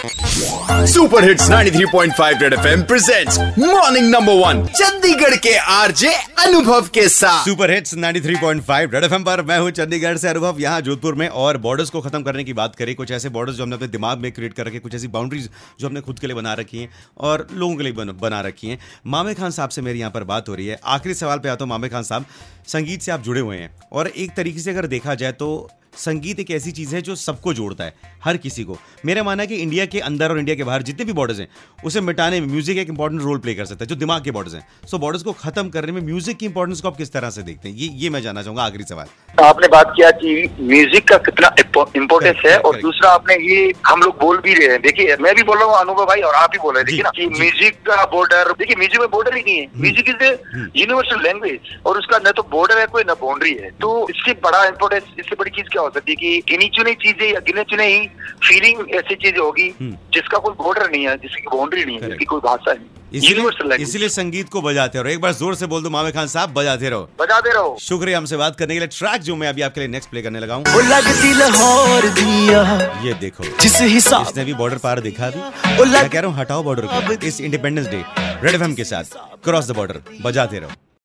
Super hits 93.5 red FM presents morning number one Chandigarh के RJ अनुभव के साथ। सुपर हिट्स 93.5 रेड एफएम पर मैं हूँ चंडीगढ़ से अनुभव यहाँ जोधपुर में। और बॉर्डर्स को खत्म करने की बात करें कुछ ऐसे बॉर्डर्स जो हमने अपने दिमाग में क्रिएट कर रखे कुछ ऐसी बाउंड्रीज जो हमने खुद के लिए बना रखी हैं और लोगों के लिए बन, बना रखी हैं। मामे खान साहब से मेरी यहाँ पर बात हो रही है। आखिरी सवाल पे आता हूँ मामे खान साहब संगीत से आप जुड़े हुए हैं। और एक तरीके से अगर देखा जाए तो संगीत एक ऐसी चीज़ है जो सबको जोड़ता है हर किसी को। मेरा मानना है कि इंडिया के अंदर और इंडिया के बाहर जितने भी बॉर्डर्स हैं उसे मिटाने में म्यूज़िक एक इंपॉर्टेंट रोल प्ले कर सकता है जो दिमाग के बॉर्डर्स हैं। सो बॉर्डर्स को खत्म करने में म्यूज़िक की इंपॉर्टेंस को आप किस तरह से देखते हैं? ये ये मैं जानना चाहूँगा आखिरी सवाल। आपने बात किया कि म्यूज़िक का कितना इम्पोर्टेंस है और दूसरा आपने ये हम लोग बोल भी रहे हैं। देखिए मैं भी बोल रहा हूँ अनुभव भाई और आप भी बोल रहे हैं। देखिए ना कि म्यूज़िक का बॉर्डर देखिए म्यूज़िक में बॉर्डर ही नहीं है। म्यूज़िक इज़ यूनिवर्सल लैंग्वेज और उसका न तो बॉर्डर है कोई न बाउंड्री है। तो इससे बड़ा इम्पोर्टेंस इससे बड़ी चीज़ क्या हो सकती है कि गिनी चुनी चीज़ें या गिने चुने ही फीलिंग ऐसी चीज़ होगी हम्म। जिसका कोई बॉर्डर नहीं है जिसकी बाउंड्री नहीं है जिसकी कोई भाषा नहीं इसीलिए संगीत को बजाते रहो। एक बार ज़ोर से बोल दो मामे खान साहब बजाते रहो। बजाते रहो। शुक्रिया हमसे बात करने के लिए। ट्रैक जो मैं अभी आपके लिए नेक्स्ट प्ले करने लगा हूँ। ये देखो। जिस हिसाब इसने भी बॉर्डर पार दिखा वो मैं कह रहा हूँ हटाओ बॉर्डर को। इस इंडिपेंडेंस डे रेड एफएम के साथ क्रॉस द बॉर्डर बजाते रहो।